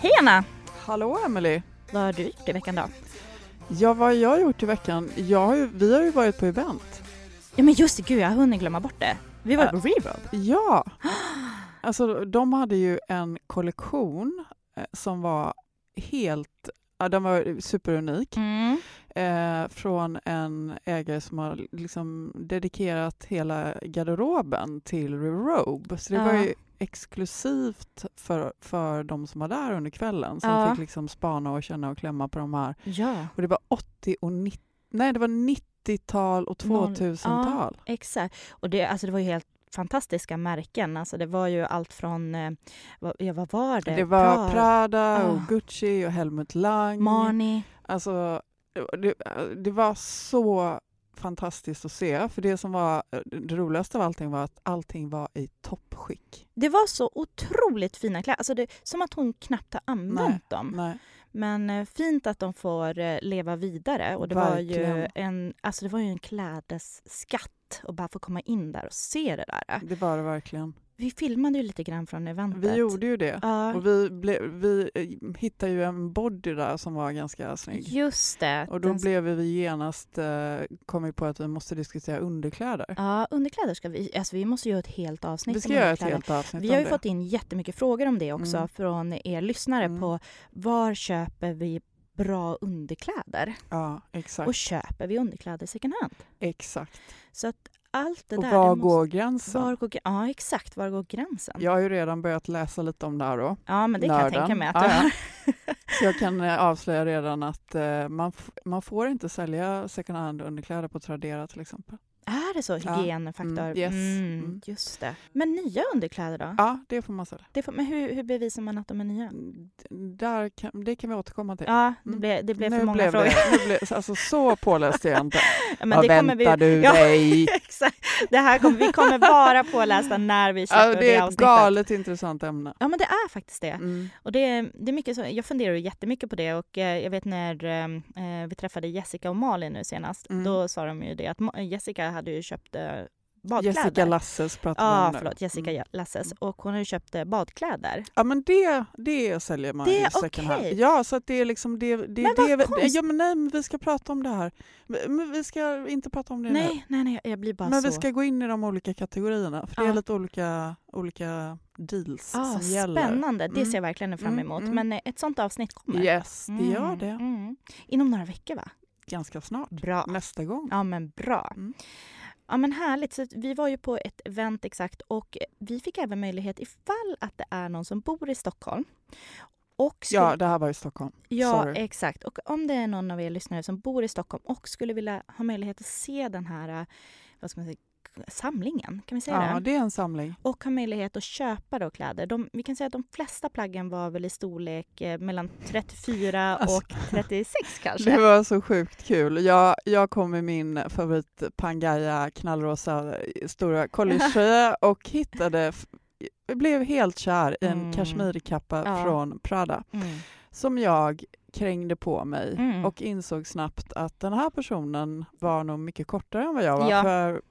Hej Anna! Hallå Emily. Vad har du gjort i veckan då? Ja, vad har jag gjort i veckan? Jag har ju, vi har ju varit på event. Ja men just det, gud jag har hunnit glömma bort det. Vi var Ä- på Reverb. Ja! Alltså, de hade ju en kollektion eh, som var helt, ja, den var superunik. Mm. Eh, från en ägare som har liksom dedikerat hela garderoben till Robe. Så det Ja. var ju exklusivt för, för de som var där under kvällen som Ja. fick liksom spana och känna och klämma på de här. Ja, Och det var 80 och 90, nej det var 90-tal och Noll- 2000-tal. exakt. Och det, alltså, det var ju helt fantastiska märken. Alltså, det var ju allt från, eh, ja, vad var det? Det var Pra- Prada och Ah. Gucci och Helmut Lang. Marni. Alltså, det, det var så fantastiskt att se. För det som var det roligaste av allting var att allting var i toppskick. Det var så otroligt fina kläder. Alltså, det, som att hon knappt har använt dem. Nej. Men eh, fint att de får eh, leva vidare. Och det var, ju Verkligen. en, alltså, det var ju en klädesskatt att bara få komma in där och se det där. Det var det verkligen. Vi filmade ju lite grann från eventet. Vi gjorde ju det. Ja, Och vi, ble, vi eh, hittade ju en body där som var ganska snygg. just det. Och då Den- blev vi genast, eh, kom vi på att vi måste diskutera underkläder. Ja, underkläder ska vi... Alltså vi måste göra ett helt avsnitt Vi ska göra ett helt avsnitt Vi har ju det. fått in jättemycket frågor om det också Mm. från er lyssare Mm. på var köper vi bra underkläder? Ja, exakt. Och köper vi underkläder second hand? exakt. Så att allt det Och där... var måste- går gränsen? Var går, ja, exakt. Var går gränsen? Jag har ju redan börjat läsa lite om det här då. Ja, men det kan jag Nörden. tänka mig att du ja. har. Så jag kan eh, avslöja redan att eh, man, man får inte sälja second hand underkläder på Tradera till exempel. Är det så? Ja. Hygienfaktor? Mm, yes. Mm, Mm. Just det. Men nya underkläder då? Ja, det får man sälja. Det får, men hur, hur bevisar man att de är nya? D- Där kan, det kan vi återkomma till. Ja, det Mm. blev, det blev nu för många blev frågor. Det, nu blev, alltså, så påläst är jag inte. Ja, men Vad det kommer väntar du Ja. dig? Exakt. Det här kommer, vi kommer vara pålästa när vi släpper Ja, det, det är ett avsnittet. galet intressant ämne. Ja men det är faktiskt det. Mm. Och det, det är mycket så, jag funderar jättemycket på det och eh, jag vet när eh, vi träffade Jessica och Malin nu senast, Mm. då sa de ju det att Jessica hade ju köpt eh, badkläder. Jessica Lasses pratar Ja, om nu. förlåt, Jessica Mm. Lasses. Och hon har ju köpt eh, badkläder. Ja men det, det säljer man Det i är second hand. okej. Ja så att det är liksom det, det, Men vad det konst- Ja men nej men vi ska prata om det här. Men vi ska inte prata om det nu. Nej, nej, nej, jag blir bara Men så... vi ska gå in i de olika kategorierna för det är lite olika, olika deals ah, som gäller. spännande, det Mm. ser jag verkligen fram Mm, emot. mm. Men eh, ett sånt avsnitt kommer. Yes, det gör Mm, det. Mm. Inom några veckor va? Ganska snart. Bra. Nästa gång. Ja men bra. Mm. Ja men härligt. Så vi var ju på ett event exakt och vi fick även möjlighet ifall att det är någon som bor i Stockholm. Och skulle, Ja, det här var i Stockholm. ja sorry. exakt. Och om det är någon av er lyssnare som bor i Stockholm och skulle vilja ha möjlighet att se den här, vad ska man säga, samlingen, kan vi säga Ja, det? det är en samling. Och ha möjlighet att köpa då kläder. De, vi kan säga att de flesta plaggen var väl i storlek eh, mellan 34 Alltså, och 36 kanske. Det var så sjukt kul. Jag, jag kom med min favorit Pangaya knallrosa stora collegetröja och hittade, blev helt kär i en Mm. kashmirkappa Ja. från Prada Mm. som jag krängde på mig Mm. och insåg snabbt att den här personen var nog mycket kortare än vad jag var. Ja. För,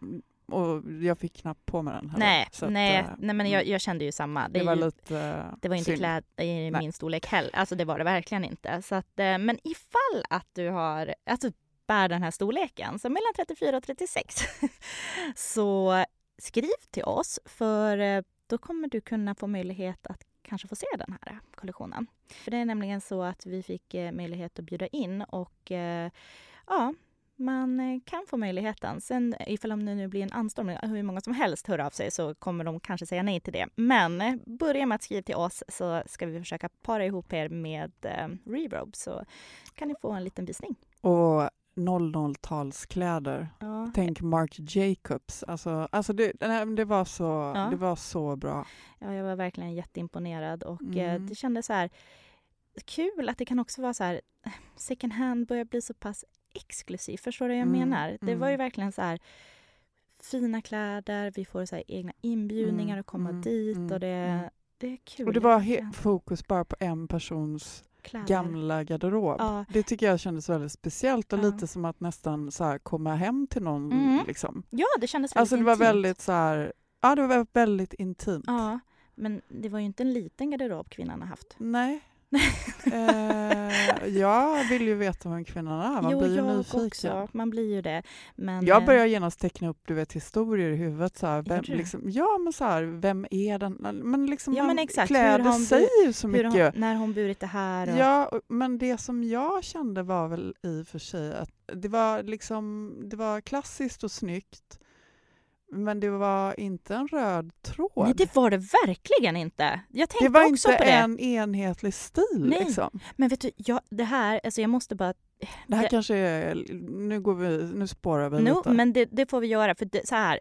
och jag fick knappt på mig den heller. Nej, att, nej, eh, nej men jag, jag kände ju samma. det är var ju, lite det var inte synd. kläd i Nej. min storlek heller. Alltså det var det verkligen inte. Så att, eh, men ifall att du har, alltså bär den här storleken, så mellan 34 och 36, så skriv till oss för eh, då kommer du kunna få möjlighet att kanske få se den här kollektionen. För det är nämligen så att vi fick möjlighet att bjuda in och ja, man eh, kan få möjligheten. Sen ifall om det nu blir en anstormning, hur många som helst hör av sig så kommer de kanske säga nej till det. Men eh, börja med att skriva till oss så ska vi försöka para ihop er med eh, Rerobe så kan ni få en liten visning. Och 00-talskläder. Ja. Tänk Marc Jacobs. Alltså, alltså det, det, var så, Ja. det var så bra. Ja, jag var verkligen jätteimponerad och eh, Mm. det kändes så här kul att det kan också vara så här second hand börjar bli så pass exklusivt. Förstår du vad jag Mm, menar? Det var ju mm. verkligen så här fina kläder, vi får så här egna inbjudningar Mm, att komma mm, dit och det, det är kul. Och det var fokus bara på en persons Kläder. gamla garderob. Ja. Det tycker jag kändes väldigt speciellt och Ja. lite som att nästan så här komma hem till någon. Mm. Liksom. Ja, det kändes väldigt Alltså det var intimt. väldigt så här, ja det var väldigt intimt. Ja, men det var ju inte en liten garderob kvinnan har haft. Nej. Eh, jag vill ju veta vem kvinnan är, man jo, blir ju nyfiken. också. Man blir ju det. Men, Jag eh, börjar genast teckna upp du vet, historier i huvudet. Så här, vem, liksom, ja, men så här, vem är den? Men liksom, Ja, men exakt. Kläder säger ju så hur hon, mycket. när hon burit det här. Och, Ja, men det som jag kände var väl i och för sig att det var, liksom, det var klassiskt och snyggt. Men det var inte en röd tråd. Nej, det var det verkligen inte. Jag tänkte det var också inte på det. en enhetlig stil. Nej. Liksom. Men vet du, jag, det här, alltså jag måste bara... Det här Det- kanske är... Nu, går vi, nu spårar vi No, lite. men det, det får vi göra. För det, så här,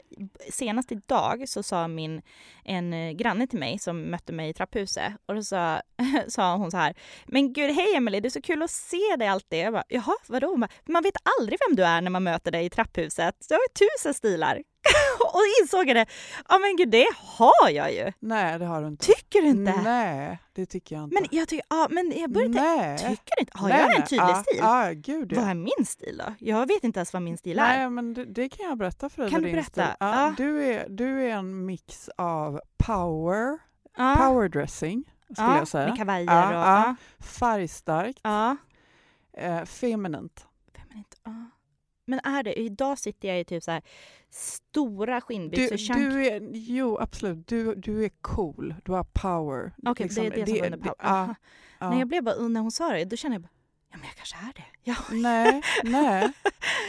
senast idag så sa min, en eh, granne till mig som mötte mig i trapphuset och då sa, sa hon så här Men gud, hej Emelie, det är så kul att se dig alltid. Jag bara, jaha, vadå? Hon bara, man vet aldrig vem du är när man möter dig i trapphuset. Du har tusen stilar. och insåg jag det. Ja men gud, det har jag ju. Nej, det har du inte. Tycker du inte? Nej, det tycker jag inte. Men jag tycker, ja men jag började Nej. tycker inte. Har Nej, jag en nej. tydlig ja, stil? Ja, gud ja. Vad är min stil då? Jag vet inte ens vad min stil är. Nej, men det, det kan jag berätta för dig. Kan du berätta? Ja, Ja. Du, är, du är en mix av power, Ja. powerdressing skulle ja, jag säga. Med kavajer och... Färgstarkt, eh, feminint. Feminint. Men är det, idag sitter jag i typ så här stora Du, skinnbyxor. chunk- du är, jo, absolut. Du, du är cool. Du har power. Okej, Liksom, det är det som under power. ja, Aha. ja. När jag blev bara, när hon sa det, då kände jag bara, ja men jag kanske är det. Ja. Nej, nej.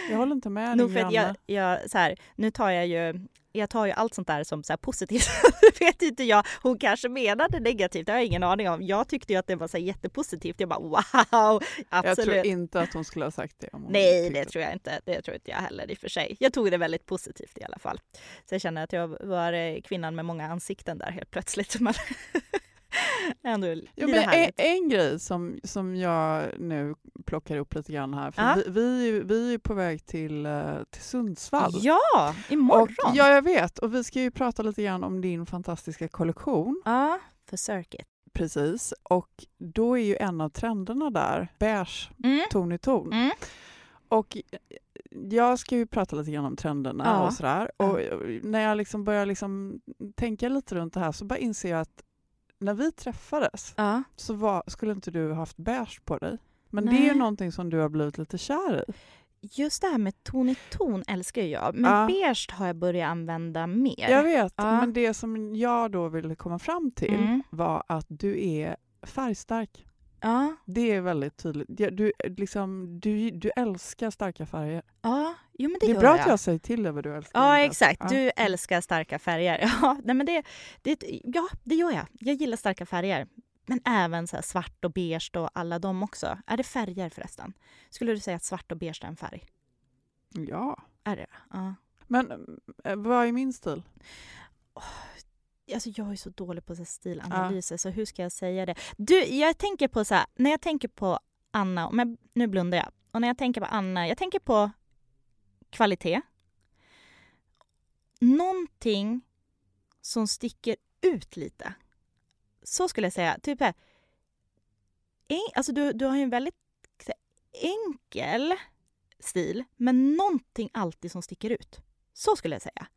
Jag håller inte med din för jag, jag, så här, nu tar jag ju jag tar ju allt sånt där som så positivt. Vet inte jag. Hon kanske menade negativt, det har jag ingen aning om. Jag tyckte ju att det var så jättepositivt. Jag bara wow, Jag absolut. tror inte att hon skulle ha sagt det. Om hon Nej, det tror jag inte. Det tror inte jag heller i och för sig. Jag tog det väldigt positivt i alla fall. Så jag känner att jag var eh, kvinnan med många ansikten där helt plötsligt. Ändå lite men en, en grej som, som jag nu plockar upp lite grann här. För Ja. vi, vi, är ju- vi är på väg till, eh, till Sundsvall. Ja, imorgon! och, ja, jag vet. Och vi ska ju prata lite grann om din fantastiska kollektion. ja, för Circuit. Precis. Och då är ju en av trenderna där beige Mm. ton i ton. Mm. Och jag ska ju prata lite grann om trenderna Ja. och sådär. Och när jag liksom börjar liksom tänka lite runt det här så bara inser jag att när vi träffades Ja. så var, skulle inte du haft beige på dig. Men det är ju Nej. någonting som du har blivit lite kär i. Just det här med ton i ton älskar jag. Men Ja. beige har jag börjat använda mer. Jag vet, Ja. men det som jag då ville komma fram till Mm. var att du är färgstark. Ja, Det är väldigt tydligt. Du, liksom, du, du älskar starka färger. ja. Jo, men det, Det är gör bra jag. att jag säger till dig vad du älskar. Ja, exakt. Ja. Du älskar starka färger. Ja, nej, men det, det, ja, det gör jag. Jag gillar starka färger. Men även så svart och beige och alla de också. Är det färger förresten? Skulle du säga att svart och beige är en färg? Ja. Är det Ja. Men eh, vad är min stil? Alltså jag är så dålig på så stilanalyser, så hur ska jag säga det? Du, jag tänker på så här, när jag tänker på Anna, jag, nu blundar jag. Och när jag tänker på Anna, jag tänker på kvalitet. Någonting som sticker ut lite. Så skulle jag säga. Typ här, alltså du, du har ju en väldigt enkel stil, men någonting alltid som sticker ut. Så skulle jag säga.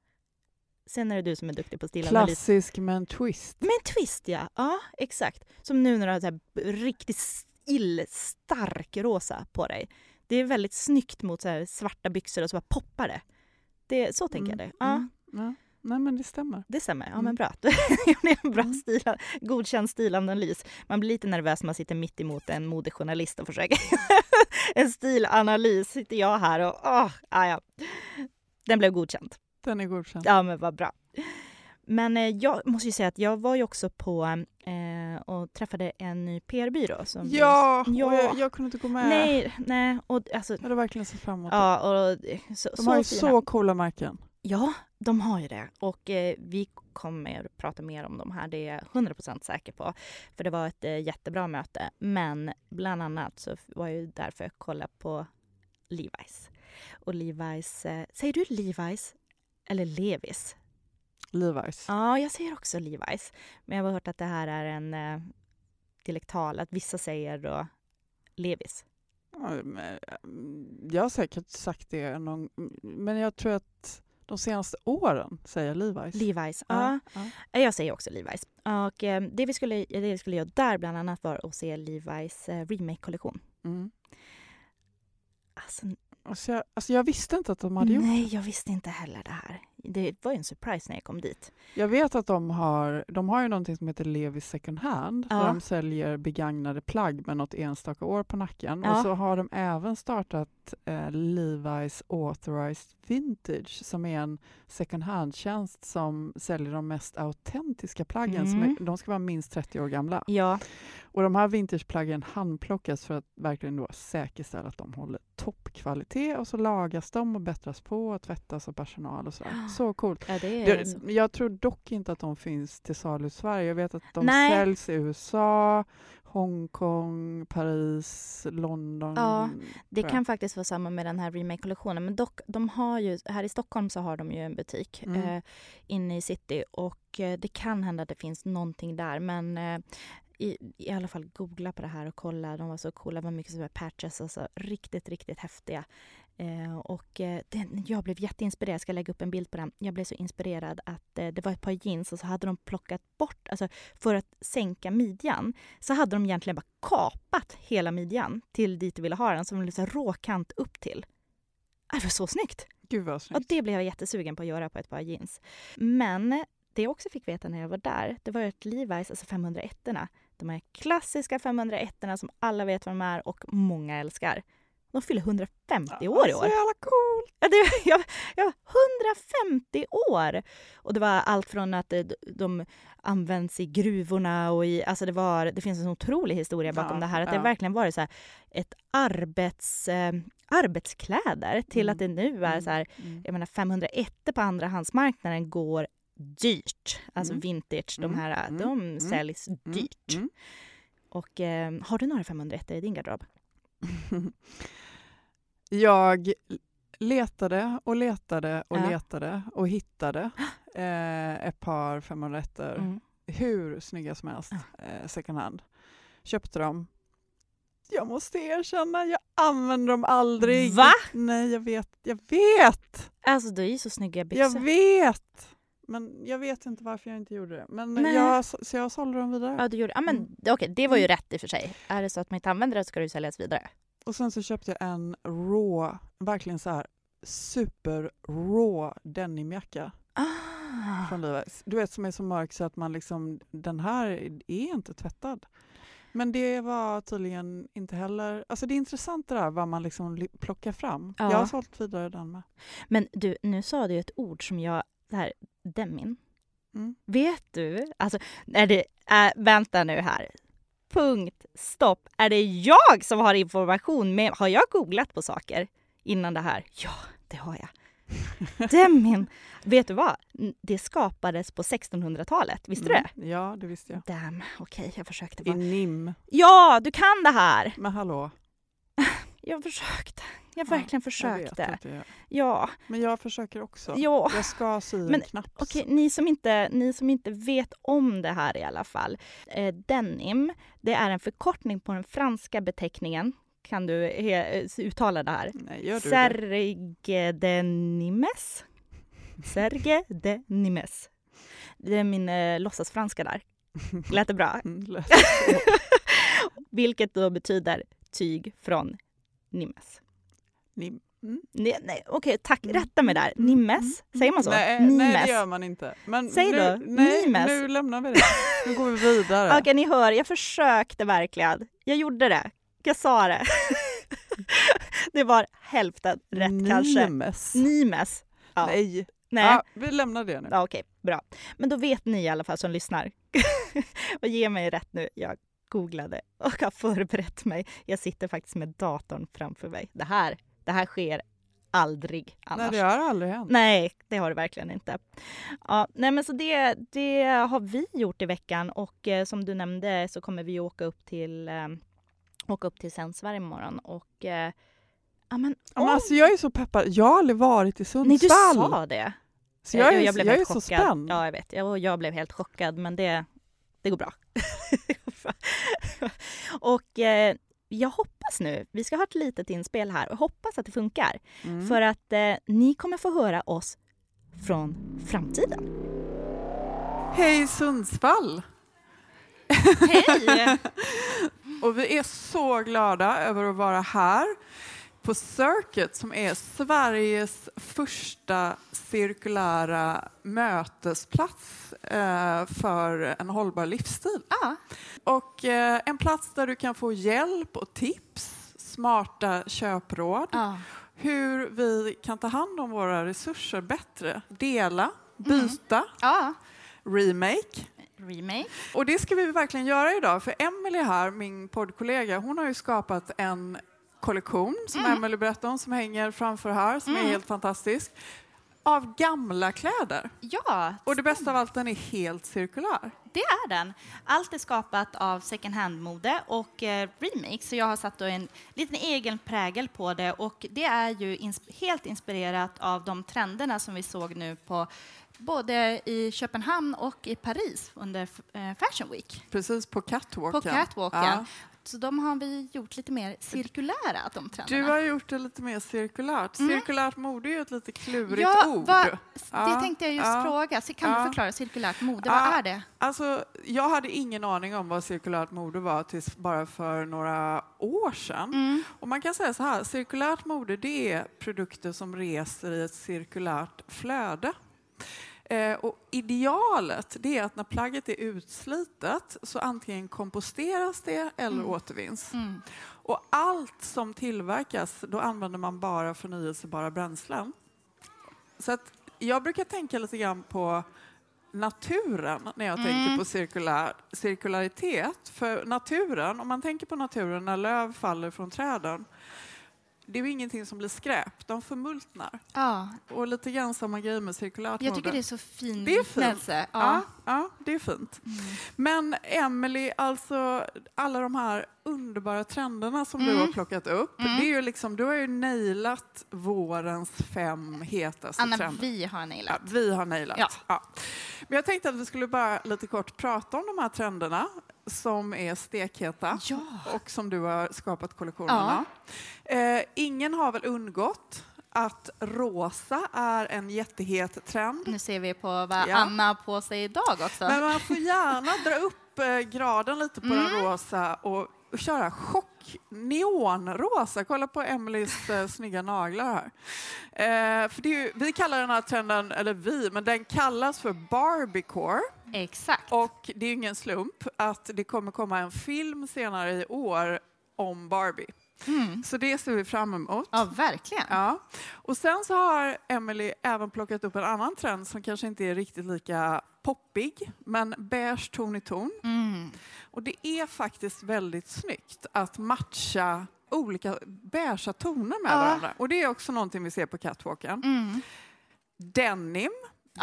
Sen är det du som är duktig på stilanalys. Klassisk med en twist. Med en twist, ja. Ja, exakt. Som nu när du har så här riktigt illstark rosa på dig. Det är väldigt snyggt mot så svarta byxor och så bara poppar det. det så tänker jag det. Ja. Mm, ja. Nej men det stämmer. Det stämmer. Ja, Mm. men bra. det är en bra Mm. stil, godkänd stilanalys. Man blir lite nervös när man sitter mitt emot en modejournalist och försöker en stilanalys. Sitter jag här och åh, ah, ja. Den blev godkänd. Den är godkänd. Ja, men vad bra. Men eh, jag måste ju säga att jag var ju också på eh, och träffade en ny PR-byrå. Som Ja, Ja. och jag, jag kunde inte gå med. Nej, nej. Och, alltså, Jag hade verkligen sett fram emot det. ja, och, så, De har ju fina. så coola märken. Ja, de har ju det. Och eh, vi kommer prata mer om de här, det är jag 100% säker på. För det var ett eh, jättebra möte. Men bland annat så var jag ju där för att kolla på Levi's. Och Levi's, eh, säger du Levi's eller Levis? Levi's. Ja, jag säger också Levi's. Men jag har hört att det här är en eh, dialektal, att vissa säger då Levis. Mm, Jag har säkert sagt det någon men jag tror att de senaste åren säger Levi's. Levi's, ja. ja. Ja, Jag säger också Levi's. Och eh, det vi skulle, det vi skulle göra där bland annat var att se Levi's eh, remake-kollektion. Mm. Alltså, Alltså, jag, alltså jag visste inte att de hade gjort nej, jag visste inte heller det här. Det var ju en surprise när jag kom dit. Jag vet att de har, de har ju någonting som heter Levi's second hand. Ja. Där de säljer begagnade plagg med något enstaka år på nacken. Ja. Och så har de även startat eh, Levi's Authorized Vintage som är en second hand-tjänst som säljer de mest autentiska plaggen. Som Mm. är, de ska vara minst 30 år gamla. Ja, Och de här vintageplaggen handplockas för att verkligen då säkerställa att de håller toppkvalitet och så lagas de och bättras på och tvättas av personal och sådär. Så coolt. ja det är så. Det, jag tror dock inte att de finns till salu i Sverige. Jag vet att de Nej. säljs i USA, Hongkong, Paris, London. Ja, Det jag. kan faktiskt vara samma med den här remake-kollektionen. Men dock, de har ju, här i Stockholm så har de ju en butik Mm. eh, inne i city och eh, det kan hända att det finns någonting där. Men eh, i, i alla fall googla på det här och kolla. De var så coola, det var mycket sådana patches, alltså riktigt, riktigt häftiga. Eh, och eh, den, jag blev jätteinspirerad, jag ska lägga upp en bild på den. Jag blev så inspirerad att eh, det var ett par jeans och så hade de plockat bort, alltså för att sänka midjan, så hade de egentligen bara kapat hela midjan till dit du ville ha den, som en liten råkant upp till. Ah, Det var så snyggt! Gud vad Och snyggt. det blev jag jättesugen på att göra på ett par jeans. Men det jag också fick veta när jag var där, det var att Levi's, alltså 501 erna de här klassiska 501 erna som alla vet vad de är och många älskar. De fyller 150 år i Så år. jävla coolt! Ja, det, jag, jag, 150 år! Och det var allt från att eh, de används i gruvorna och i, alltså det var, det finns en otrolig historia bakom Ja, det här. Att ja. det verkligen varit så här ett arbets, eh, arbetskläder till Mm. att det nu är Mm. så här, Mm. jag menar 501 på andrahandsmarknaden går dyrt. Alltså Mm. vintage, de Mm. här, Mm. de Mm. säljs Mm. dyrt. Mm. Och eh, har du några 501 i din garderob? Jag letade och letade och Ja. letade och hittade eh, ett par 501 Mm. hur snygga som helst, eh, second hand. Köpte dem. Jag måste erkänna, jag använder dem aldrig. Va? Nej, jag vet. Jag vet! Alltså du är ju så snygga Jag byxor. vet! Men jag vet inte varför jag inte gjorde det. Men Nej. jag, så jag sålde dem vidare. Ja, du gjorde, ja men Mm. okej, det var ju Mm. rätt i och för sig. Är det så att man inte använder det ska det säljas vidare. Och sen så köpte jag en raw, verkligen så här super raw denimjacka Ah. från Levi's. Du vet som är så mörk så att man liksom, den här är inte tvättad. Men det var tydligen inte heller, alltså det är intressant det där vad man liksom li- plockar fram. Ja. Jag har sålt vidare den med. Men du, nu sa du ett ord som jag, det här, demin. Mm. Vet du, alltså, är det, äh, vänta nu här. Punkt, stopp. Är det jag som har information med, har jag googlat på saker innan det här? Ja, det har jag. Demin, vet du vad? Det skapades på 1600-talet, visste du det? Mm. Ja, det visste jag. Damn, okej, jag försökte I bara. NIM. Ja, du kan det här! Men hallå, Jag försökte. Jag Ja, verkligen Jag försökte. är. Ja, Men jag försöker också. ja. Jag ska sy en Men, knapp. Okej, ni som, inte, ni som inte vet om det här i alla fall. Eh, denim, det är en förkortning på den franska beteckningen. Kan du he, uttala det här? Nej, gör du det? Serge de Nimes. Serge de Nimes. Det är min eh, låtsasfranska där. Lät det bra? Mm. Vilket då betyder tyg från Nimes. Ni- mm. Nej, nej okej, tack. Mm. Rätta mig där. Mm, Nimes, mm, säger man så? Nej, Nimes. nej, det gör man inte. Men Säg nu, då, Nej, Nimes. nu lämnar vi det. Nu går vi vidare. Okej, ni hör, jag försökte verkligen. Jag gjorde det. Jag sa det. det var hälften rätt kanske. Nimes. Nimes. Ja. Nej. Nej. Ja, vi lämnar det nu. Ja, Okej, bra. Men då vet ni i alla fall som lyssnar. och ge mig rätt nu. Jag googlade och har förberett mig. Jag sitter faktiskt med datorn framför mig. Det här, det här sker aldrig annars. Nej, det har aldrig hänt. Nej, det har det verkligen inte. Ja, nej men så det, det har vi gjort i veckan och eh, som du nämnde så kommer vi åka upp till eh, åka upp till Sundsvall imorgon och eh, ja men, men alltså, jag är så peppad. Jag har aldrig varit i Nej, du Sundsvall. sa det. så jag är, jag jag blev jag är helt så chockad. spänd. Ja, jag vet. Jag, jag blev helt chockad, men det, det går bra. och eh, jag hoppas nu, vi ska ha ett litet inspel här och hoppas att det funkar. Mm. För att eh, ni kommer få höra oss från framtiden. Hej Sundsvall! Hej! Och vi är så glada över att vara här på Circuit som är Sveriges första cirkulära mötesplats eh, för en hållbar livsstil. ja. Och eh, en plats där du kan få hjälp och tips, smarta köpråd, ja. hur vi kan ta hand om våra resurser bättre, dela, byta, ja. remake. Remake. Och det ska vi verkligen göra idag, för Emelie här, min poddkollega, hon har ju skapat en kollektion, som Mm. Emelie berättade om, som hänger framför här, som är Mm. helt fantastisk, av gamla kläder. Ja, Och det bästa av allt, den är helt cirkulär. det är den. Allt är skapat av second hand-mode och eh, remix, så jag har satt en liten egen prägel på det och det är ju ins- helt inspirerat av de trenderna som vi såg nu på både i Köpenhamn och i Paris under eh, Fashion Week. Precis på catwalken. På catwalken. Ja. Så de har vi gjort lite mer cirkulära, de trenderna. Du har gjort det lite mer cirkulärt. Mm. Cirkulärt mode är ju ett lite klurigt ja, ord. vad- det Ja, tänkte jag just ja. fråga. Så kan du förklara cirkulärt mode? Vad är det? Alltså, jag hade ingen aning om vad cirkulärt mode var tills bara för några år sedan. Mm. Och man kan säga så här, cirkulärt mode det är produkter som reser i ett cirkulärt flöde. Eh, och idealet det är att när plagget är utslitet så antingen komposteras det eller Mm. återvinns. Mm. Och allt som tillverkas, då använder man bara förnyelsebara bränslen. Så att jag brukar tänka lite grann på naturen när jag tänker Mm. på cirkulär, cirkularitet. För naturen, om man tänker på naturen när löv faller från träden, det är ju ingenting som blir skräp, de förmultnar. Ja, Och lite grann samma grej med cirkulärt jag tycker mode. det är så fin Det är fint. Ja, Ja. ja, det är fint. Mm. Men Emily, alltså alla de här underbara trenderna som du Mm. har plockat upp, Mm. det är ju liksom, du har ju nailat vårens fem hetaste Anna, trender. vi har Ja, nailat. vi har nailat. Ja. Ja. Men jag tänkte att vi skulle bara lite kort prata om de här trenderna som är stekheta Ja. och som du har skapat kollektionerna. Eh, ingen har väl undgått att rosa är en jättehet trend. Nu ser vi på vad Ja. Anna har på sig idag också. Men man får gärna dra upp eh, graden lite på den rosa och köra chock neonrosa. Kolla på Emelies eh, snygga naglar här. Eh, för ju, vi kallar den här trenden, eller vi, men den kallas för Barbiecore. Exakt. Och det är ingen slump att det kommer komma en film senare i år om Barbie. Mm. Så det ser vi fram emot. Ja, verkligen. Ja. Och sen så har Emily även plockat upp en annan trend som kanske inte är riktigt lika poppig, men beige ton i ton. Mm. Och det är faktiskt väldigt snyggt att matcha olika beigea toner med Ja. varandra. Och det är också någonting vi ser på catwalken. Mm. Denim,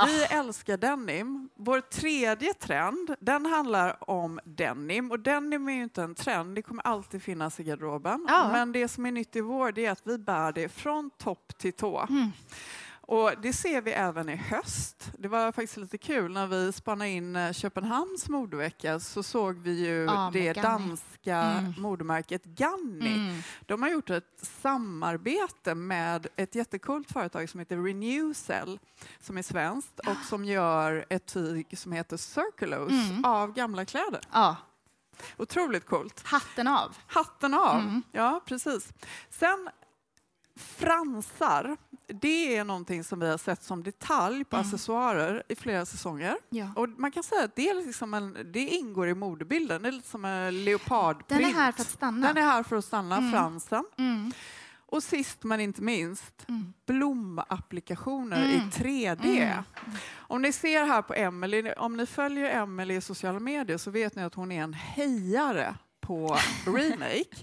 Vi älskar denim. Vår tredje trend, den handlar om denim. Och denim är ju inte en trend, det kommer alltid finnas i garderoben. Ja. Men det som är nytt i vår, det är att vi bär det från topp till tå. Mm. Och det ser vi även i höst. Det var faktiskt lite kul när vi spannade in eh, Köpenhamns modevecka så såg vi ju med det Ganni. danska Mm. modemärket Ganni. Mm. De har gjort ett samarbete med ett jättekult företag som heter Renewcell som är svenskt och som gör ett tyg som heter Circulose Mm. av gamla kläder. Ja, Otroligt coolt. hatten av. Hatten av. Mm. Ja, precis. Sen fransar, det är någonting som vi har sett som detalj på Mm. accessoarer i flera säsonger. Ja. Och man kan säga att det, är liksom en, det ingår i modebilden. det är lite som en leopardprint. Den är här för att stanna. Den är här för att stanna, Mm. fransen. Mm. Och sist men inte minst, Mm. blomapplikationer Mm. i 3D. Mm. Om ni ser här på Emily, om ni följer Emily i sociala medier så vet ni att hon är en hejare på remake.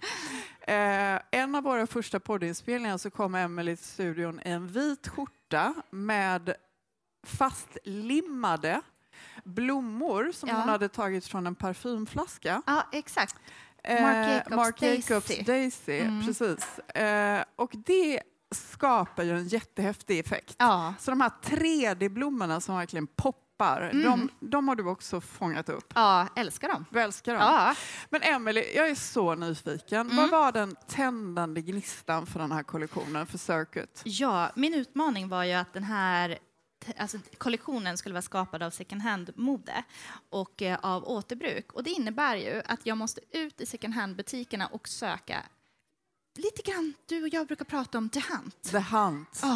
Eh, en av våra första poddinspelningar så kom Emily till studion i en vit skjorta med fastlimmade blommor som Ja. hon hade tagit från en parfymflaska. Ja, exakt. Eh, Marc Jacobs Marc Jacobs Daisy. Daisy. Mm. Precis. Eh, och det skapar ju en jättehäftig effekt. Ja. Så de här 3D-blommorna som verkligen poppar, Mm. de, de har du också fångat upp. ja, älskar dem. Du älskar dem. Ja. Men Emily, jag är så nyfiken. Mm. Vad var den tändande gnistan för den här kollektionen för Circuit? ja, min utmaning var ju att den här Alltså, kollektionen skulle vara skapad av second hand-mode och eh, av återbruk. Och det innebär ju att jag måste ut i second hand-butikerna och söka lite grann, du och jag brukar prata om The Hunt. The Hunt. K-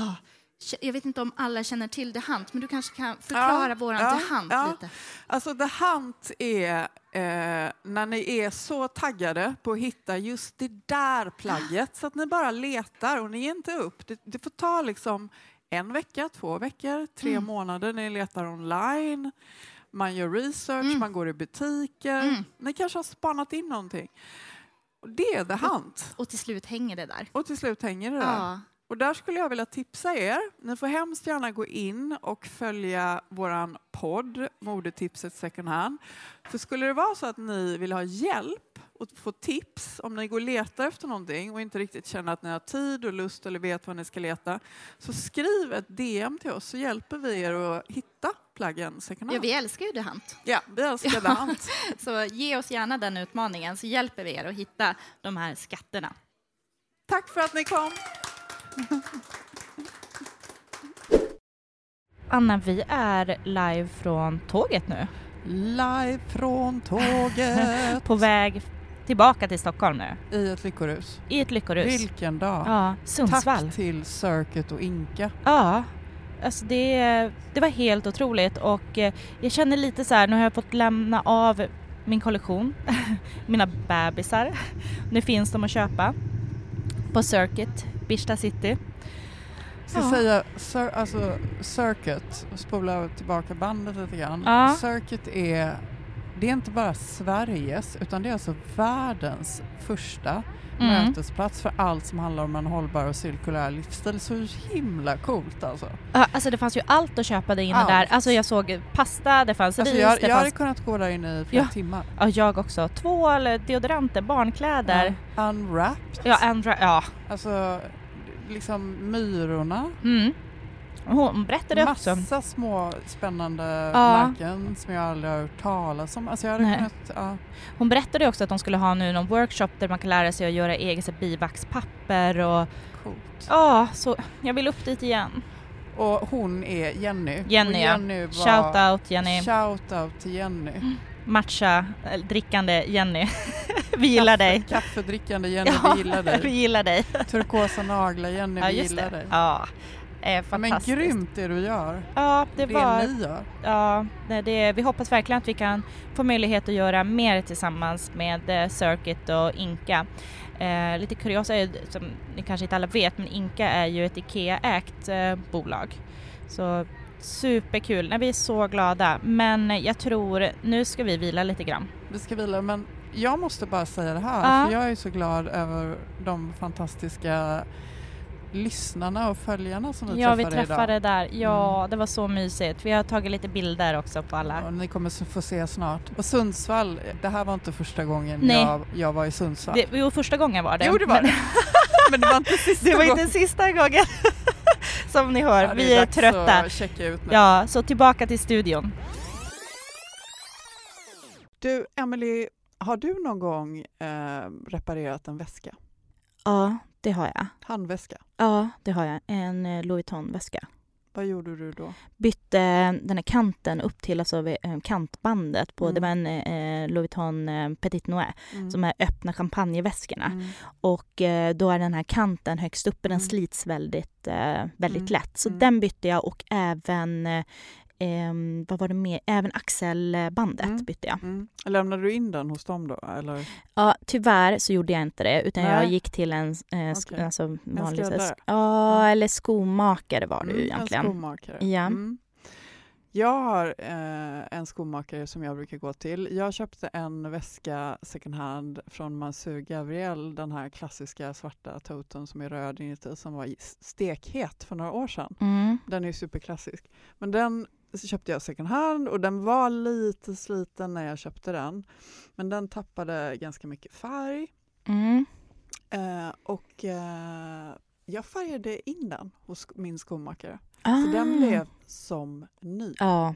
jag vet inte om alla känner till The Hunt, men du kanske kan förklara Ja, våran ja, The Hunt ja. lite. Alltså The Hunt är eh, när ni är så taggade på att hitta just det där plagget så att ni bara letar och ni ger inte upp. Det, det får ta liksom en vecka, två veckor, tre Mm. månader. Ni letar online, man gör research, Mm. man går i butiker. Mm. Ni kanske har spanat in någonting. Och det är The Hunt. Och till slut hänger det där. Och till slut hänger det där. Ja. Och där skulle jag vilja tipsa er. Ni får hemskt gärna gå in och följa våran podd, Modetipset second hand. För skulle det vara så att ni vill ha hjälp och få tips om ni går och letar efter någonting och inte riktigt känner att ni har tid och lust eller vet vad ni ska leta, så skriv ett DM till oss så hjälper vi er att hitta plaggen second ja, hand. vi älskar ju The Hunt. Ja, vi älskar The Hunt. Så ge oss gärna den utmaningen så hjälper vi er att hitta de här skatterna. Tack för att ni kom. Anna, vi är live från tåget nu. Live från tåget På väg tillbaka till Stockholm nu. i ett lyckorus. I ett lyckorus. Vilken dag. Ja, Sundsvall. Tack till Circuit och Inka. Ja, alltså det, det var helt otroligt och eh, jag känner lite så här, nu har jag fått lämna av min kollektion, mina bebisar. Nu finns de att köpa på Circuit, Birsta City. Ska Ja. säga cir- alltså, Circuit, spola tillbaka bandet lite grann. Ja. Circuit är, det är inte bara Sveriges utan det är alltså världens första Mm. mötesplats för allt som handlar om en hållbar och cirkulär livsstil. Så himla coolt alltså. Ja, alltså det fanns ju allt att köpa där inne Allt. där. Alltså jag såg pasta, det fanns alltså ris, jag, det jag hade fanns kunnat gå där inne i flera Ja. timmar. ja, jag också. Tvål, deodoranter, barnkläder. Ja. Unwrapped. Ja, andra, ja. Alltså liksom myrorna. Mm. Hon berättade också. Massa små spännande Ja. märken som jag aldrig har hört talas om. Alltså jag hade kunnat, ja. Hon berättade också att de skulle ha nu någon workshop där man kan lära sig att göra eget bivaxpapper och Coolt. ja, så jag vill upp dit igen. Och hon är Jenny. Jenny, och. Jenny var, Shout out Jenny. Shout out till Jenny. Matcha, äh, drickande Jenny. vi gillar dig. Kaffedrickande Jenny, Ja, vi gillar vi dig. gillar dig. Turkosa naglar Jenny, Ja, vi gillar det. dig. Ja, eh, men grymt det du gör. Ja, det, Det, var... ni gör. Ja, det, det, vi hoppas verkligen att vi kan få möjlighet att göra mer tillsammans med eh, Circuit och Inka. Eh, lite kuriosa är, som ni kanske inte alla vet, men Inka är ju ett IKEA-ägt eh, bolag. Så superkul, Nej, vi är så glada. Men jag tror, nu ska vi vila lite grann. Vi ska vila, men jag måste bara säga det här, Ja. för jag är så glad över de fantastiska lyssnarna och följarna som vi Ja, vi träffade träffade idag. där. Ja, Mm. det var så mysigt. Vi har tagit lite bilder också på alla. Och ni kommer få se snart. Och Sundsvall, det här var inte första gången Nej. jag, jag var i Sundsvall. Det, jo, första gången var det. Jo, det var men, det. Men det var inte sista det var gången. inte sista gången. Som ni hör, Ja, vi är trötta. Ja, så tillbaka till studion. Du, Emily, har du någon gång eh, reparerat en väska? Ja, det har jag. Handväska? Ja, det har jag. En eh, Louis Vuitton-väska. Vad gjorde du då? Bytte den här kanten upp till alltså eh, kantbandet på, Mm. det var en eh, Louis Vuitton eh, Petit Noir, Mm. som är öppna champagneväskorna. Mm. Och eh, då är den här kanten högst uppe, den Mm. slits väldigt, eh, väldigt Mm. lätt. Så Mm. den bytte jag och även, eh, vad var det mer, även axelbandet Mm. bytte jag. Mm. Lämnade du in den hos dem då? Eller? Ja, tyvärr så gjorde jag inte det utan jag Nej. gick till en, eh, Okej. alltså, vanlig, skräddare? Ja, eller skomakare var det ju Mm, egentligen. En skomakare. Ja. Mm. Jag har eh, en skomakare som jag brukar gå till. Jag köpte en väska second hand från Mansur Gabriel, den här klassiska svarta toten som är röd inuti som var stekhet för några år sedan. Mm. Den är superklassisk. Men den köpte jag second hand och den var lite sliten när jag köpte den. Men den tappade ganska mycket färg Mm. eh, och eh, jag färgade in den hos min skomakare. Ah. Så den blev som ny. Ja.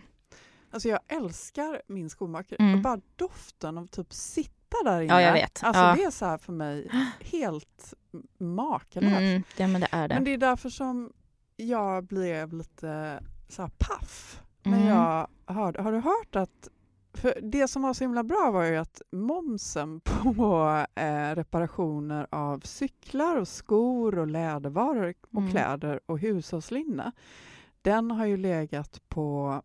Alltså jag älskar min skomakare. Mm. Och bara doften av typ sitta där inne. Ja, jag vet. Alltså Ja. det är så här för mig helt makalöst. Mm. ja, men det är det. Men det är därför som jag blev lite så här paff Mm. jag hörde. Har du hört att för det som var så himla bra var ju att momsen på eh, reparationer av cyklar och skor och lädervaror och Mm. kläder och hushållslinne den har ju legat på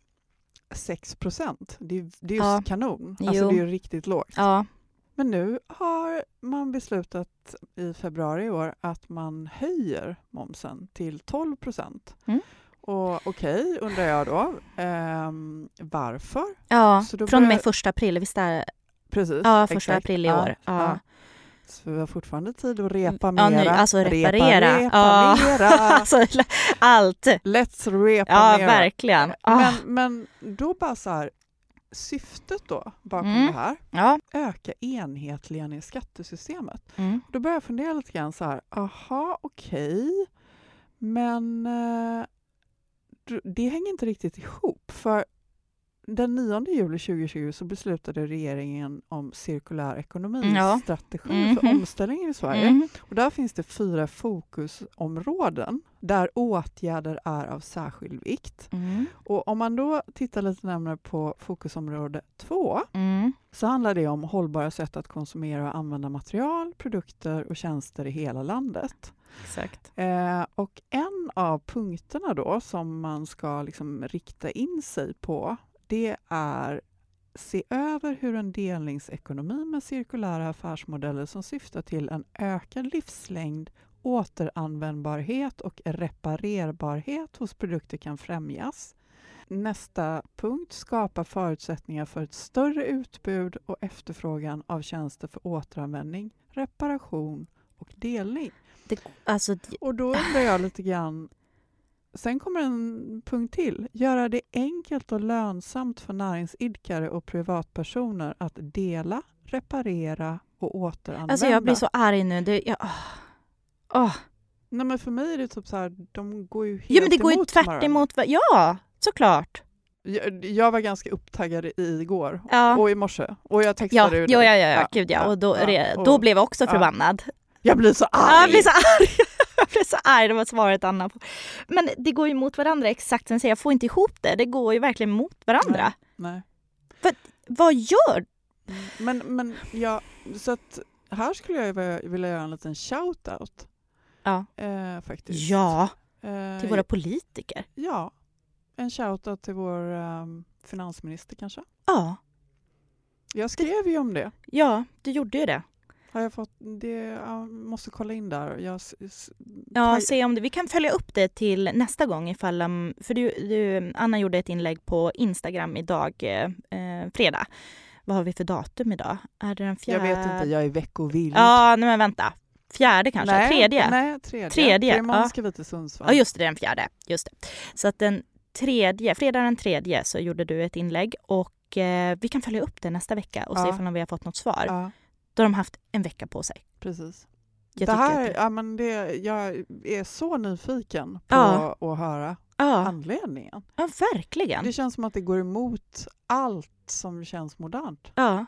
6 procent. Det, är- det är ju Ja. kanon. Alltså Jo. det är ju riktigt lågt. Ja. Men nu har man beslutat i februari i år att man höjer momsen till 12 procent. Mm. Och okej, undrar jag då, ehm, varför? ja. Då Från och med första april, visst är det? Precis. Ja, första exakt. april i Ja, år. Ja. Så vi har fortfarande tid att repa Ja, mera. nu, alltså reparera. Repa, repa Ja. mera. alltså, allt. Let's repa Ja, mera. verkligen. Ah. Men, men då bara så här, syftet då bakom Mm. det här, Ja. öka enhetligheten i skattesystemet. Mm. Då börjar jag fundera lite grann så här, aha, okej, men eh, det hänger inte riktigt ihop. För den 9 juli 2020 så beslutade regeringen om cirkulär ekonomi-strategi Ja. för Mhm. omställningen i Sverige. Mm. Och där finns det fyra fokusområden där åtgärder är av särskild vikt. Mm. Och om man då tittar lite närmare på fokusområde två Mm. så handlar det om hållbara sätt att konsumera och använda material, produkter och tjänster i hela landet. Exakt. Eh, och en av punkterna då som man ska liksom rikta in sig på det är se över hur en delningsekonomi med cirkulära affärsmodeller som syftar till en ökad livslängd, återanvändbarhet och reparerbarhet hos produkter kan främjas. Nästa punkt, skapa förutsättningar för ett större utbud och efterfrågan av tjänster för återanvändning, reparation och delning. Det, alltså, Och då undrar jag lite grann, sen kommer en punkt till, göra det enkelt och lönsamt för näringsidkare och privatpersoner att dela, reparera och återanvända. alltså jag blir så arg nu. Det, jag, åh. Åh. Nej men för mig är det typ så här, de går ju helt Ja men det går ju tvärt varandra. emot. Ja, såklart. Jag, jag var ganska upptaggad i- igår Ja. och i morse och jag Ja, textade ja, ju ja, dig. ja, ja, gud ja. Och då, ja, och- då blev jag också ja. förbannad. Jag blir så arg! Ja, jag blir så arg. jag blir så arg, det var svaret Anna. på. Men det går ju mot varandra exakt, sen säger jag får inte ihop det. Det går ju verkligen mot varandra. Nej. Vad gör Men, men ja, så att här skulle jag vilja- göra en liten shout-out. Ja. Eh, faktiskt. Ja, Eh, till våra politiker? Ja, en shout-out till vår ehm, finansminister kanske. Ja, Jag skrev ju om det. ja, du gjorde ju det. Har jag fått det? Jag måste kolla in där. Jag, Ja, se om det. Vi kan följa upp det till nästa gång ifall... um, För du, du, Anna gjorde ett inlägg på Instagram idag, eh, eh, fredag. Vad har vi för datum idag? Är det den jag fjärde? vet inte, jag är veckovild. Ja, nej men vänta. Fjärde kanske? nej, Tredje? Nej, tredje. Tredje, För imorgon ja. ska vi till Sundsvall. Ja, just det, den fjärde. Just det. Så att den tredje, fredag den tredje så gjorde du ett inlägg och eh, vi kan följa upp det nästa vecka och se Ja. ifall vi har fått något svar. Ja, Då har de haft en vecka på sig. precis. Jag det här, det- ja, men det, jag är så nyfiken på Ja. att höra Ja, anledningen. ja verkligen. Det känns som att det går emot allt som känns modernt. Ja.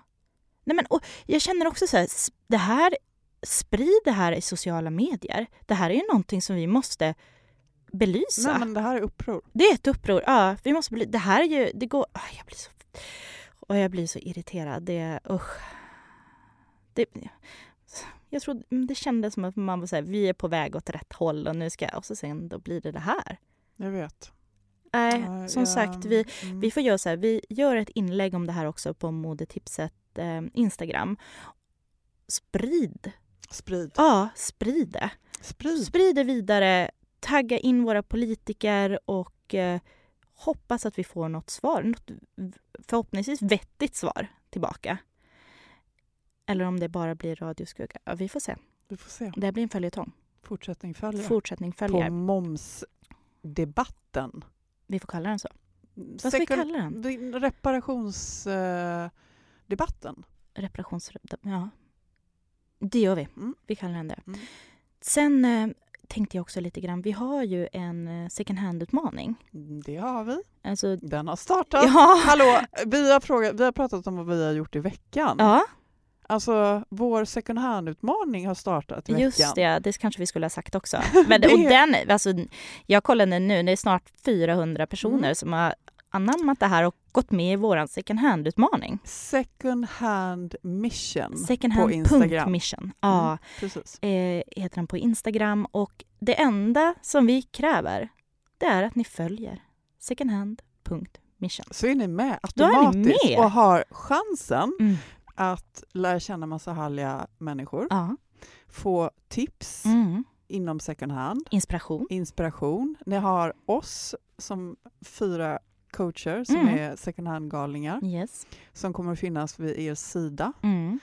Nej, men, och jag känner också så här, det här, sprid det här i sociala medier. Det här är ju någonting som vi måste belysa. Nej, men det här är uppror. Det är ett uppror. Ja, vi måste bli, det här är ju, det går, ah, jag blir så, och jag blir så irriterad. Det, usch. Det, jag tror, det kändes som att man var så här, vi är på väg åt rätt håll och nu ska, och så sen då blir det det här. Jag vet. Nej, Ja, som jag- sagt, vi, mm. vi får göra så här, vi gör ett inlägg om det här också på modetipset eh, Instagram. Sprid, Sprid. ja, sprid det. Sprid. Sprid det vidare, tagga in våra politiker och eh, hoppas att vi får något svar. Något förhoppningsvis vettigt svar tillbaka. Eller om det bara blir radioskugga. Ja, vi får se. Vi får se. Det här blir en följetong. Fortsättning följer. Fortsättning på följer. momsdebatten. Vi får kalla den så. Vad ska vi kalla den? Reparationsdebatten. Reparations... Ja. Det gör vi. Mm. Vi kallar den det. Mm. Sen eh, tänkte jag också lite grann, vi har ju en eh, second hand-utmaning. Det har vi. Alltså, Den har startat. ja. Hallå, vi har, frågat, vi har pratat om vad vi har gjort i veckan. ja, Alltså, vår second hand-utmaning har startat i veckan. just det. Det kanske vi skulle ha sagt också. Men, Det- och den, alltså, jag kollade nu, det är snart 400 personer Mm. som har anammat det här och gått med i vår second hand-utmaning. Second hand mission Second på Instagram. hand mission. Ja, Mm, precis. eh, heter den på Instagram. Och det enda som vi kräver, det är att ni följer secondhand.mission. Så är ni med är ni automatiskt med. och har chansen Mm. Att lära känna massa härliga människor, Ja. få tips Mm. inom second hand, Inspiration. inspiration. Ni har oss som fyra coacher som Mm. är second hand-galningar Yes. som kommer att finnas vid er sida. Mm.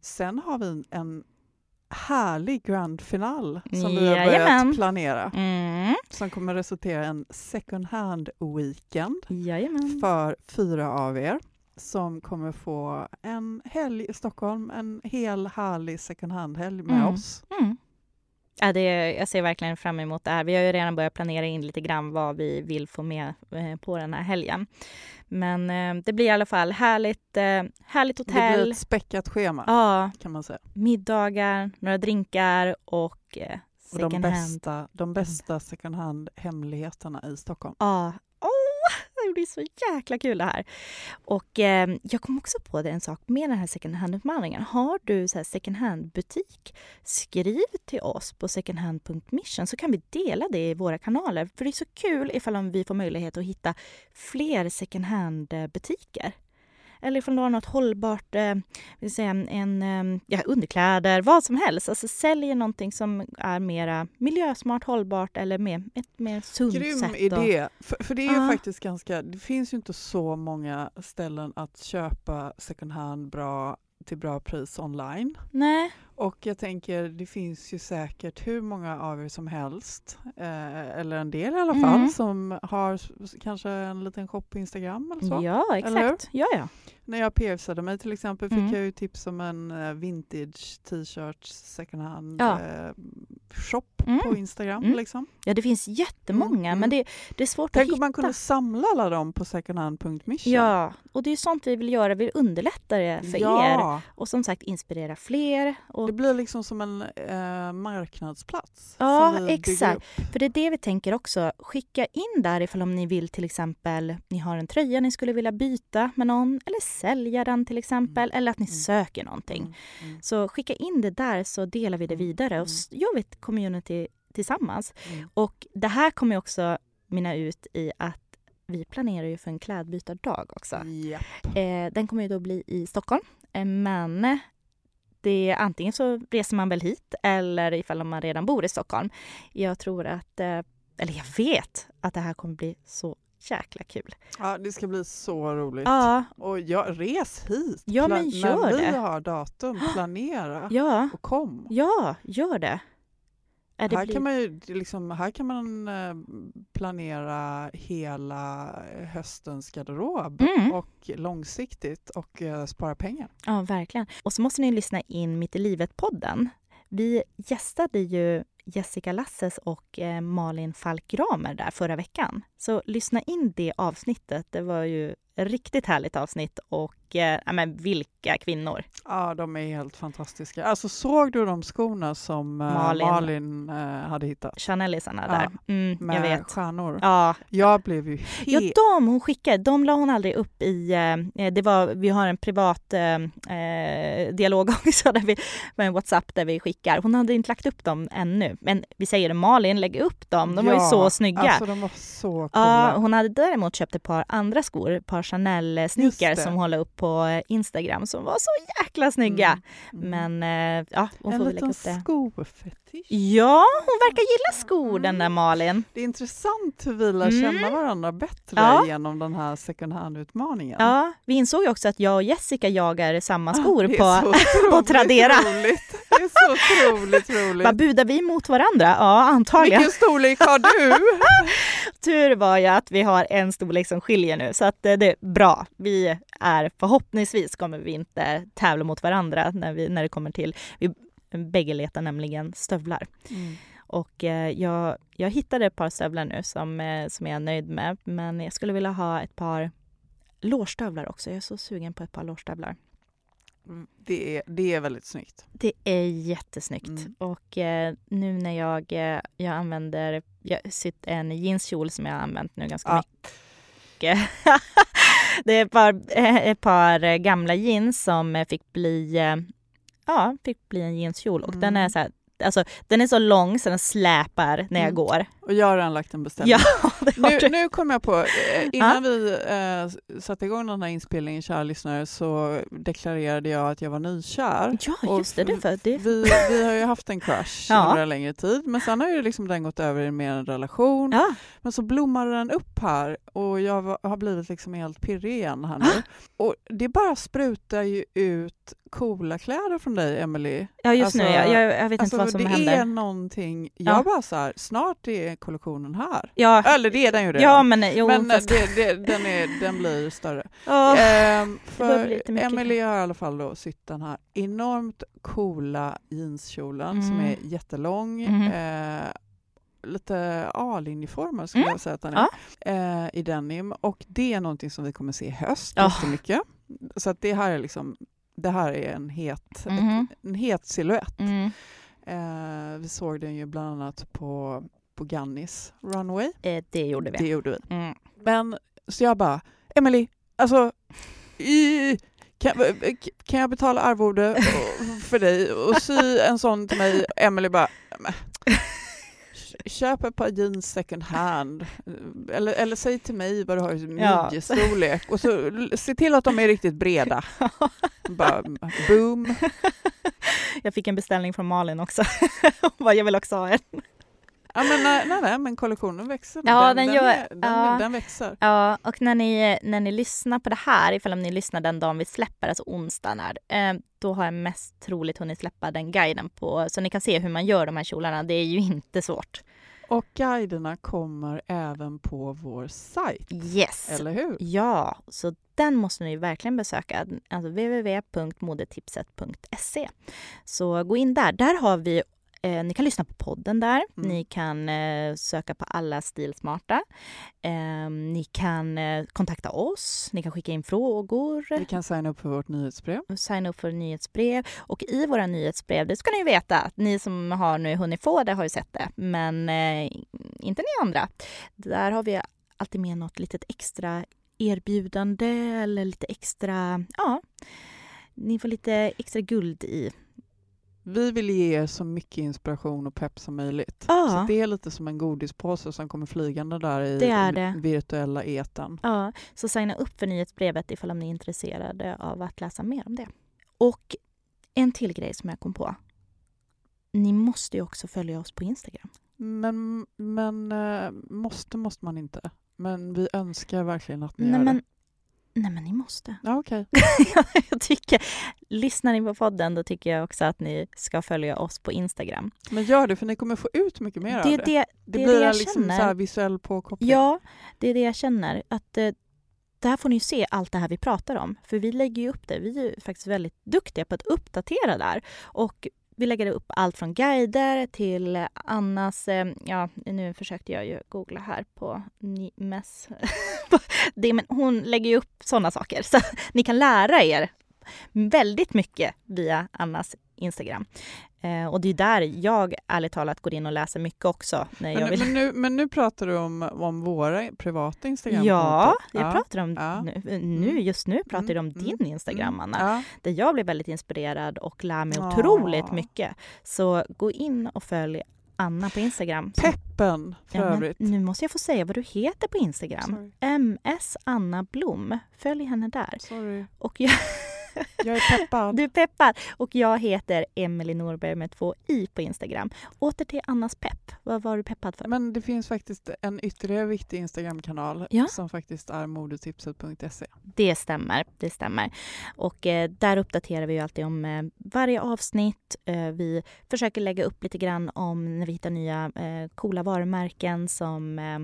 Sen har vi en härlig grand final som vi har Jajamän. börjat planera Mm. som kommer resultera i en second hand weekend Jajamän. för fyra av er som kommer få en helg i Stockholm, en hel härlig second hand-helg med Mm. oss. Mm. Ja, det, jag ser verkligen fram emot det här. Vi har ju redan börjat planera in lite grann vad vi vill få med eh, på den här helgen. Men eh, det blir i alla fall härligt, eh, härligt Det hotell. blir ett späckat schema Ja, kan man säga. middagar, några drinkar och eh, Och de second hand. bästa, de bästa second hand-hemligheterna i Stockholm. Ja. Det blir så jäkla kul det här. Och eh, jag kom också på det en sak med den här second hand-utmaningen. Har du så här second hand-butik, skriv till oss på secondhand.mission så kan vi dela det i våra kanaler. För det är så kul ifall om vi får möjlighet att hitta fler second hand-butiker. Eh, eller ifall du har något hållbart, eh, vill säga en, eh, ja, underkläder, vad som helst. Alltså säljer någonting som är mera miljösmart, hållbart eller mer, ett mer sunt Grym sätt. att- idé! För, för det är ju Ja. faktiskt ganska, det finns ju inte så många ställen att köpa second hand bra till bra pris online. Nej. Och jag tänker, det finns ju säkert hur många av er som helst, eh, eller en del i alla Mm. fall, som har kanske en liten shop på Instagram eller så. Ja, exakt. Ja, ja. När jag piercade mig till exempel fick Mm. jag ju tips om en eh, vintage t-shirt second hand Ja. eh, shop Mm. på Instagram. Mm. Liksom. ja, det finns jättemånga, Mm, men mm. det, det är svårt Tänk att om hitta. man kunde samla alla dem på secondhand.mission. Ja, och det är sånt vi vill göra. Vi vill underlätta det för er. Och som sagt inspirera fler. Och, Det blir liksom som en eh, marknadsplats. Ja, exakt. för det är det vi tänker också. Skicka in där ifall om ni vill till exempel, ni har en tröja ni skulle vilja byta med någon eller sälja den till exempel eller att ni Mm. söker någonting. Mm, mm, Så skicka in det där så delar vi det Mm, vidare mm. och s- gör vi ett community tillsammans. mm. Och det här kommer också mynna ut i att vi planerar ju för en klädbytardag också. Japp. Eh, den kommer ju då bli i Stockholm, eh, men det är antingen så reser man väl hit eller ifall man redan bor i Stockholm. Jag tror att, eh, eller jag vet att det här kommer bli så jäkla kul. Ja, det ska bli så roligt. Ja, Och jag, res hit Ja, men gör när vi det. har datum. Planera ja, och kom. ja, gör det. Här, blir- kan man ju, liksom, här kan man eh, planera hela höstens garderob Mm. och långsiktigt och eh, spara pengar. Ja, verkligen. Och så måste ni lyssna in Mitt i livet-podden. Vi gästade ju Jessica Lasses och eh, Malin Falk Gramer där förra veckan. Så lyssna in det avsnittet. Det var ju riktigt härligt avsnitt och eh, ja, men vilka kvinnor. Ja, de är helt fantastiska. Alltså såg du de skorna som eh, Malin. Malin, eh, hade hittat? Chanellisarna Ja, där. Mm, jag Med vet. stjärnor. Ja, Jag blev ju Ja, helt... de hon skickade, de la hon aldrig upp i... Eh, det var, vi har en privat eh, eh, dialog också där vi, med en WhatsApp där vi skickar. Hon hade inte lagt upp dem ännu. Men vi säger Malin, lägg upp dem. De var ju Ja, så snygga. Alltså de var så coola. Ja, hon hade däremot köpt ett par andra skor, ett par Just Chanel-sneakers det. som hon la upp på eh, Instagram som var så jäkla snygga. Mm, mm. Men eh, ja, hon en får väl lägga upp det. skofetisch. Ja, hon verkar gilla skor den där Malin. Det är intressant hur vi lär Mm. känna varandra bättre Ja. genom den här second hand-utmaningen. Ja, vi insåg också att jag och Jessica jagar samma skor Ah, Det är på, otroligt Tradera. Roligt. Det är så otroligt roligt. Vad budar vi mot varandra? Ja, antagligen. Vilken storlek har du? Tur var ju att vi har en storlek som skiljer nu, så att eh, det är bra. Vi är förhoppningsvis kommer vi inte tävla mot varandra när, vi, när det kommer till... Vi bägge letar nämligen stövlar. Och eh, jag, jag hittade ett par stövlar nu som, eh, som jag är nöjd med, men jag skulle vilja ha ett par lårstövlar också. Jag är så sugen på ett par lårstövlar. Det är, det är väldigt snyggt. Det är jättesnyggt. Mm. Och eh, nu när jag, eh, jag använder, jag sytt en jeanskjol som jag har använt nu ganska Ja. mycket. det är ett par, eh, ett par gamla jeans som fick bli, eh, ja, fick bli en jeanskjol. Och den Mm. är så här, alltså den är så lång så den släpar när jag Mm. går. Och jag har redan lagt en beställning. Ja, Nu, nu kom jag på, eh, innan vi eh, satte igång den här inspelningen, kära lyssnare, så deklarerade jag att jag var nykär. Ja, just det. det, det Vi, vi har ju haft en crush Ja. under en längre tid, men sen har ju liksom den gått över i mer en relation. ja, Men så blommade den upp här och jag var, har blivit liksom helt pirrig igen här nu. Och det bara sprutar ju ut coola kläder från dig, Emily. ja, just nu. Alltså- Jag, jag, jag vet Alltså, inte vad som det händer. är någonting, jag Ja. bara så här, snart är kollektionen här. Ja, Eller det är den ju redan. ja, men jo, men eh, fast, det, det, den, är, den blir större. ja. Ehm, för. Emily har i alla fall då sytt den här enormt coola jeanskjolen som Mm. är jättelång. Mhm. Eh, lite A-linjeformad skulle Mm. jag säga att den är. Eh, I denim. Och det är någonting som vi kommer se i höst Ja. jättemycket. Så att det här är liksom det här är en het, Mhm. en het silhuett. Mm. Eh, vi såg den ju bland annat på, på Gannis Runway. Eh, det gjorde vi. Det gjorde vi. Mm. Men så jag bara, Emily, alltså i, kan, kan jag betala arvode för dig och sy en sån till mig? Emily bara, "Men, köp ett par jeans second hand. Eller, eller säg till mig vad du har i Ja. midjestorlek och så se till att de är riktigt breda. bara, boom. Jag fick en beställning från Malin också. Hon bara, jag vill också ha en. Ja, men, nej, nej, nej, men kollektionen växer. Ja, den gör- är- den, ja. den växer. Ja, och när ni, när ni lyssnar på det här, ifall om ni lyssnar den dagen vi släpper, alltså onsdagen är, eh, då har jag mest troligt hunnit släppa den guiden på, så ni kan se hur man gör de här kjolarna. Det är ju inte svårt. Och guiderna kommer även på vår sajt, Yes! eller hur? Ja, så den måste ni verkligen besöka. Alltså www.modetipset.se. Så gå in där. Där har vi Eh, ni kan lyssna på podden där. Mm. Ni kan eh, söka på alla stilsmarta. Eh, ni kan eh, kontakta oss. Ni kan skicka in frågor. Vi kan signa upp för vårt nyhetsbrev. signa upp för nyhetsbrev. Och i våra nyhetsbrev, det ska ni ju veta, att ni som har nu hunnit få det har ju sett det, men eh, inte ni andra. Där har vi alltid med något litet extra erbjudande eller lite extra, ja, ni får lite extra guld i. Vi vill ge er så mycket inspiration och pepp som möjligt. Ja. Så det är lite som en godispåse som kommer flygande där i Det det. virtuella eten. Ja, så signa upp för nyhetsbrevet ifall ni är intresserade av att läsa mer om det. Och en till grej som jag kom på. Ni måste ju också följa oss på Instagram. Men, men eh, måste måste man inte. Men vi önskar verkligen att ni Nej gör men, det. Nej men ni måste. Ja, okej. jag tycker, lyssnar ni på podden då tycker jag också att ni ska följa oss på Instagram. Men gör det, för ni kommer få ut mycket mer Det av är det. det, Det det blir det liksom så känner. här visuell påkoppling. Ja, det är det jag känner. Att eh, där får ni se allt det här vi pratar om. För vi lägger ju upp det. Vi är faktiskt väldigt duktiga på att uppdatera där. Och vi lägger upp allt från guider till Annas... Eh, ja, nu försökte jag ju googla här på ni- mess. det, men hon lägger ju upp sådana saker. Så ni kan lära er väldigt mycket via Annas Instagram. Eh, och det är där jag ärligt talat går in och läser mycket också. När jag Men, vill. men, nu, men nu pratar du om, om våra privata Instagram Ja, jag pratar om Ja. nu, nu, just nu pratar jag om Mm, din mm, Instagram, Anna. Ja. Där jag blir väldigt inspirerad och lär mig Ja. otroligt mycket. Så gå in och följ Anna på Instagram. Så- Peppen för Ja, övrigt. nu måste jag få säga vad du heter på Instagram. Sorry. MS Anna Blom. Följ henne där. Sorry. Och jag, Jag är peppad. du är peppad. Och jag heter Emelie Norberg med två i på Instagram. Åter till Annas pepp. Vad var du peppad för? Men det finns faktiskt en ytterligare viktig Instagramkanal Ja. som faktiskt är modetipset.se. Det stämmer, det stämmer. Och eh, där uppdaterar vi ju alltid om eh, varje avsnitt. Eh, vi försöker lägga upp lite grann om när vi hittar nya eh, coola varumärken som, eh,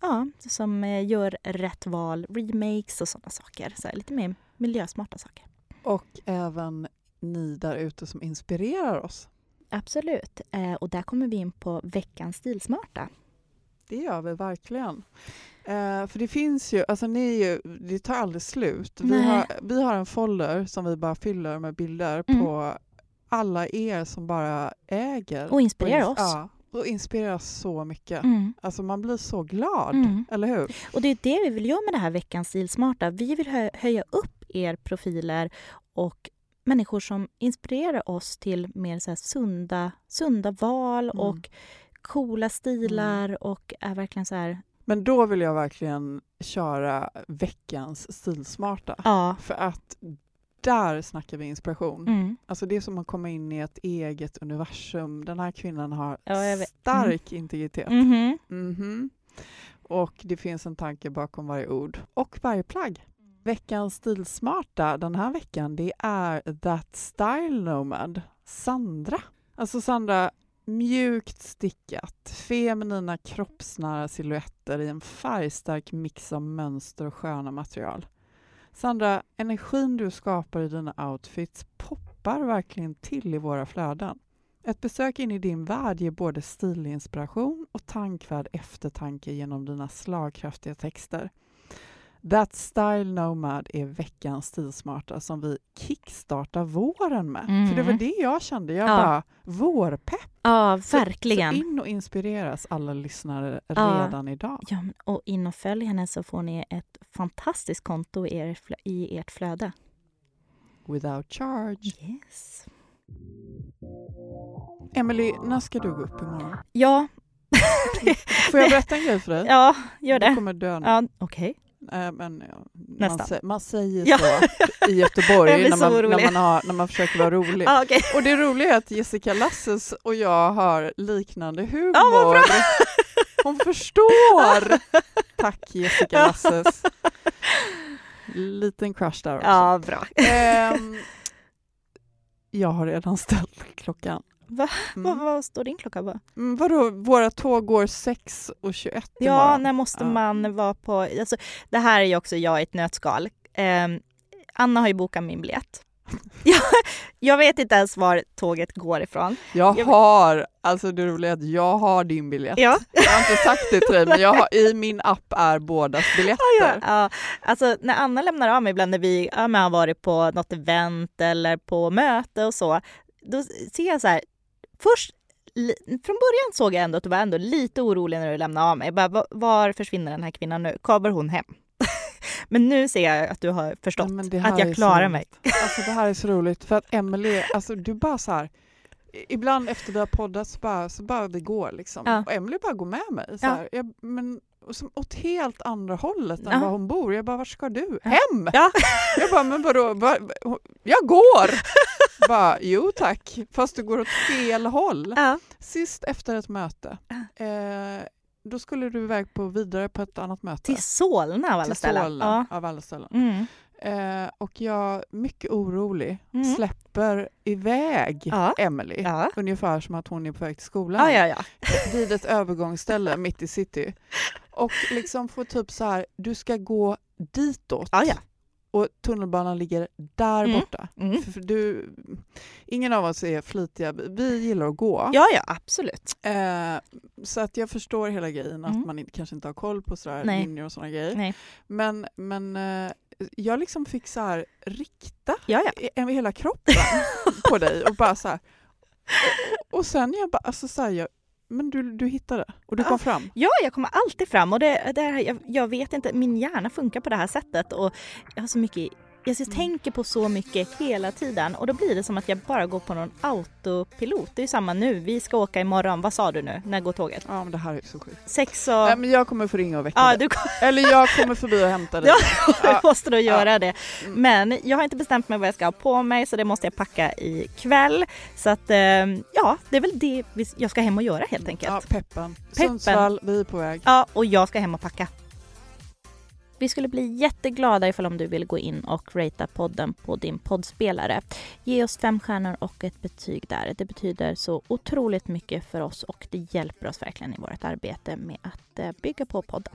ja, som eh, gör rätt val, remakes och sådana saker. Så lite mer miljösmarta saker. Och även ni där ute som inspirerar oss. Absolut. Eh, och där kommer vi in på veckans stilsmarta. Det gör vi verkligen. Eh, för det finns ju, alltså ni ju, det tar aldrig slut. Vi har, vi har en folder som vi bara fyller med bilder Mm. på alla er som bara äger. Och inspirerar ins- oss. Ja, och inspirerar så mycket. Mm. Alltså man blir så glad, Mm. eller hur? Och det är det vi vill göra med det här veckans stilsmarta. Vi vill hö- höja upp er profiler och människor som inspirerar oss till mer så sunda, sunda val Mm. och coola stilar och är verkligen så här, Men då vill jag verkligen köra veckans stilsmarta. ja. För att där snackar vi inspiration. Mm. Alltså det är som att komma in i ett eget universum. Den här kvinnan har Ja, stark integritet. Mhm. Mhm. Och det finns en tanke bakom varje ord och varje plagg. Veckans stilsmarta den här veckan det är That Style Nomad, Sandra. Alltså Sandra, mjukt stickat, feminina kroppsnära silhuetter i en färgstark mix av mönster och sköna material. Sandra, energin du skapar i dina outfits poppar verkligen till i våra flöden. Ett besök in i din värld ger både stilinspiration och tankvärd eftertanke genom dina slagkraftiga texter. That Style Nomad är veckans stilsmarta som vi kickstartar våren med. Mm. För det var det jag kände. Jag Ja. bara, vårpepp! Ja, Så- verkligen. Så in och inspireras alla lyssnare Ja. redan idag. Ja, och in och följ henne så får ni ett fantastiskt konto i, er, i ert flöde. Without charge. Yes. Emily, när ska du gå upp imorgon? Ja, Får jag berätta en grej för dig? ja gör Du det. kommer dö nu. Ja, okej. Eh, men, ja, man, man säger Ja. så i Göteborg när man, när, man har, när man försöker vara rolig. Ja, okej. Och det roliga är att Jessica Lasses och jag har liknande humor. Bra. Hon förstår! Tack Jessica. Lasses. Liten crush där också. Ja, bra. Ehm, jag har redan ställt klockan. Va? Vad, Mm. vad står din klocka på? Mm, vadå, våra tåg går 6 och 21 Ja, imorgon. när måste Ja. man vara på... Alltså, det här är ju också jag i ett nötskal. Ehm, Anna har ju bokat min biljett. jag, jag vet inte ens var tåget går ifrån. Jag Jag- har, alltså det roliga är att jag har din biljett. Ja. Jag har inte sagt det till dig, men jag har, i min app är bådas biljetter. Ja, alltså när Anna lämnar av mig ibland när vi ja, har varit på något event eller på möte och så, då ser jag så här, först från början såg jag ändå att du var ändå lite orolig när du lämnade av mig. Bara, "Va- var försvinner den här kvinnan nu? Kommer hon hem? Men nu ser jag att du har förstått Nej, att jag klarar mig. Alltså det här är så roligt för att Emelie, alltså du bara så här, ibland efter vi har poddat så bara, så bara det går liksom. Ja. Och Emelie bara går med mig. Så Ja. jag, men som, åt helt andra hållet än Ja. var hon bor. Jag bara, vart ska du? Ja. Hem! Ja. Jag bara, men vadå? Va, jag går! bara, jo tack, fast du går åt fel håll. Ja. Sist efter ett möte, Ja. eh, då skulle du iväg på vidare på ett annat möte. Till Solna av alla Till ställen. Solna, av alla ställen. Mm. Eh, och jag, mycket orolig, Mm. släpper iväg Ja. Emily. Ja. Ungefär som att hon är på väg till skolan. Ja, ja, ja. vid ett övergångsställe mitt i city. Och liksom få typ så här, du ska gå ditåt. Ja, ja. Och tunnelbanan ligger där Mm. borta. Mm. För du, ingen av oss är flitiga, vi gillar att gå. Ja, ja, absolut. Eh, så att jag förstår hela grejen, att Mm. man inte, kanske inte har koll på sådär Nej. linjer och sådana grejer. Nej. Men, men eh, jag liksom fick så här rikta Ja, ja. hela kroppen på dig och bara så här. Och, och sen jag bara, alltså så här, jag, men du, du hittade och du Ja. kom fram. Ja, jag kommer alltid fram och det, det här, jag, jag vet inte, min hjärna funkar på det här sättet och jag har så mycket jag Mm. tänker på så mycket hela tiden och då blir det som att jag bara går på någon autopilot. Det är ju samma nu, vi ska åka imorgon. Vad sa du nu? När går tåget? Ja men det här är så sjukt. Sex och... Nej, men jag kommer få ringa och väcka Ja, dig. du kommer Eller jag kommer förbi och hämta dig. Ja, Ja. måste då göra Ja. det. Mm. Men jag har inte bestämt mig vad jag ska ha på mig så det måste jag packa ikväll. Så att eh, ja, det är väl det jag ska hem och göra helt enkelt. Ja, peppen. Peppen. Sundsvall, vi är på väg. Ja, och jag ska hem och packa. Vi skulle bli jätteglada ifall om du vill gå in och ratea podden på din poddspelare. Ge oss fem stjärnor och ett betyg där. Det betyder så otroligt mycket för oss och det hjälper oss verkligen i vårt arbete med att eh, bygga på podden.